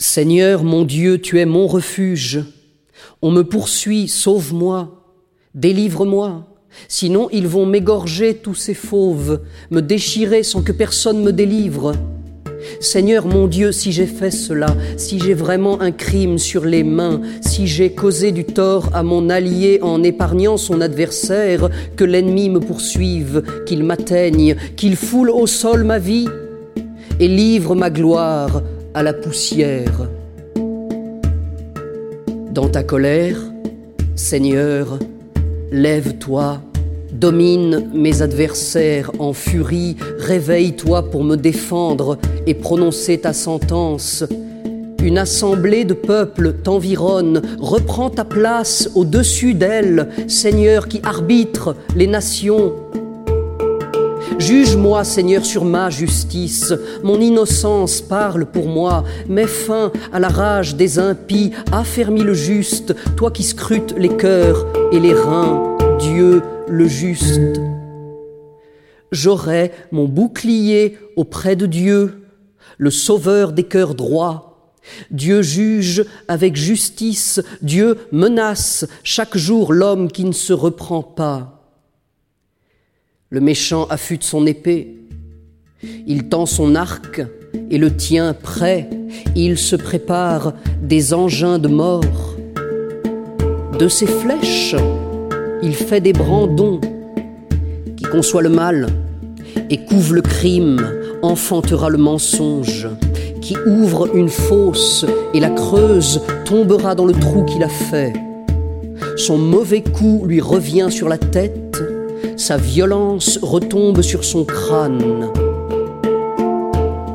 Seigneur mon Dieu, tu es mon refuge. On me poursuit, sauve-moi, délivre-moi. Sinon ils vont m'égorger tous ces fauves, me déchirer sans que personne me délivre. Seigneur mon Dieu, si j'ai fait cela, si j'ai vraiment un crime sur les mains, si j'ai causé du tort à mon allié en épargnant son adversaire, que l'ennemi me poursuive, qu'il m'atteigne, qu'il foule au sol ma vie, et livre ma gloire à la poussière. Dans ta colère, Seigneur, lève-toi Domine mes adversaires en furie, réveille-toi pour me défendre et prononcer ta sentence. Une assemblée de peuples t'environne, reprends ta place au-dessus d'elle, Seigneur qui arbitre les nations. Juge-moi, Seigneur, sur ma justice. Mon innocence parle pour moi. Mets fin à la rage des impies. Affermis le juste, toi qui scrutes les cœurs et les reins. Dieu, le juste. J'aurai mon bouclier auprès de Dieu, le sauveur des cœurs droits. Dieu juge avec justice, Dieu menace chaque jour l'homme qui ne se reprend pas. Le méchant affûte son épée, il tend son arc et le tient prêt, il se prépare des engins de mort. De ses flèches, il fait des brandons. Qui conçoit le mal et couvre le crime enfantera le mensonge. Qui ouvre une fosse et la creuse tombera dans le trou qu'il a fait. Son mauvais coup lui revient sur la tête, sa violence retombe sur son crâne.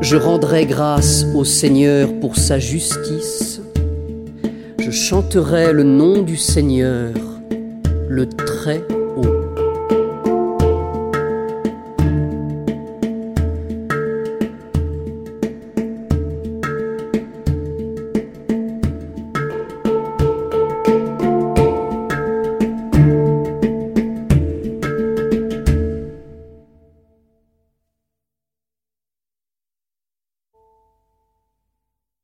Je rendrai grâce au Seigneur pour sa justice. Je chanterai le nom du Seigneur le très haut.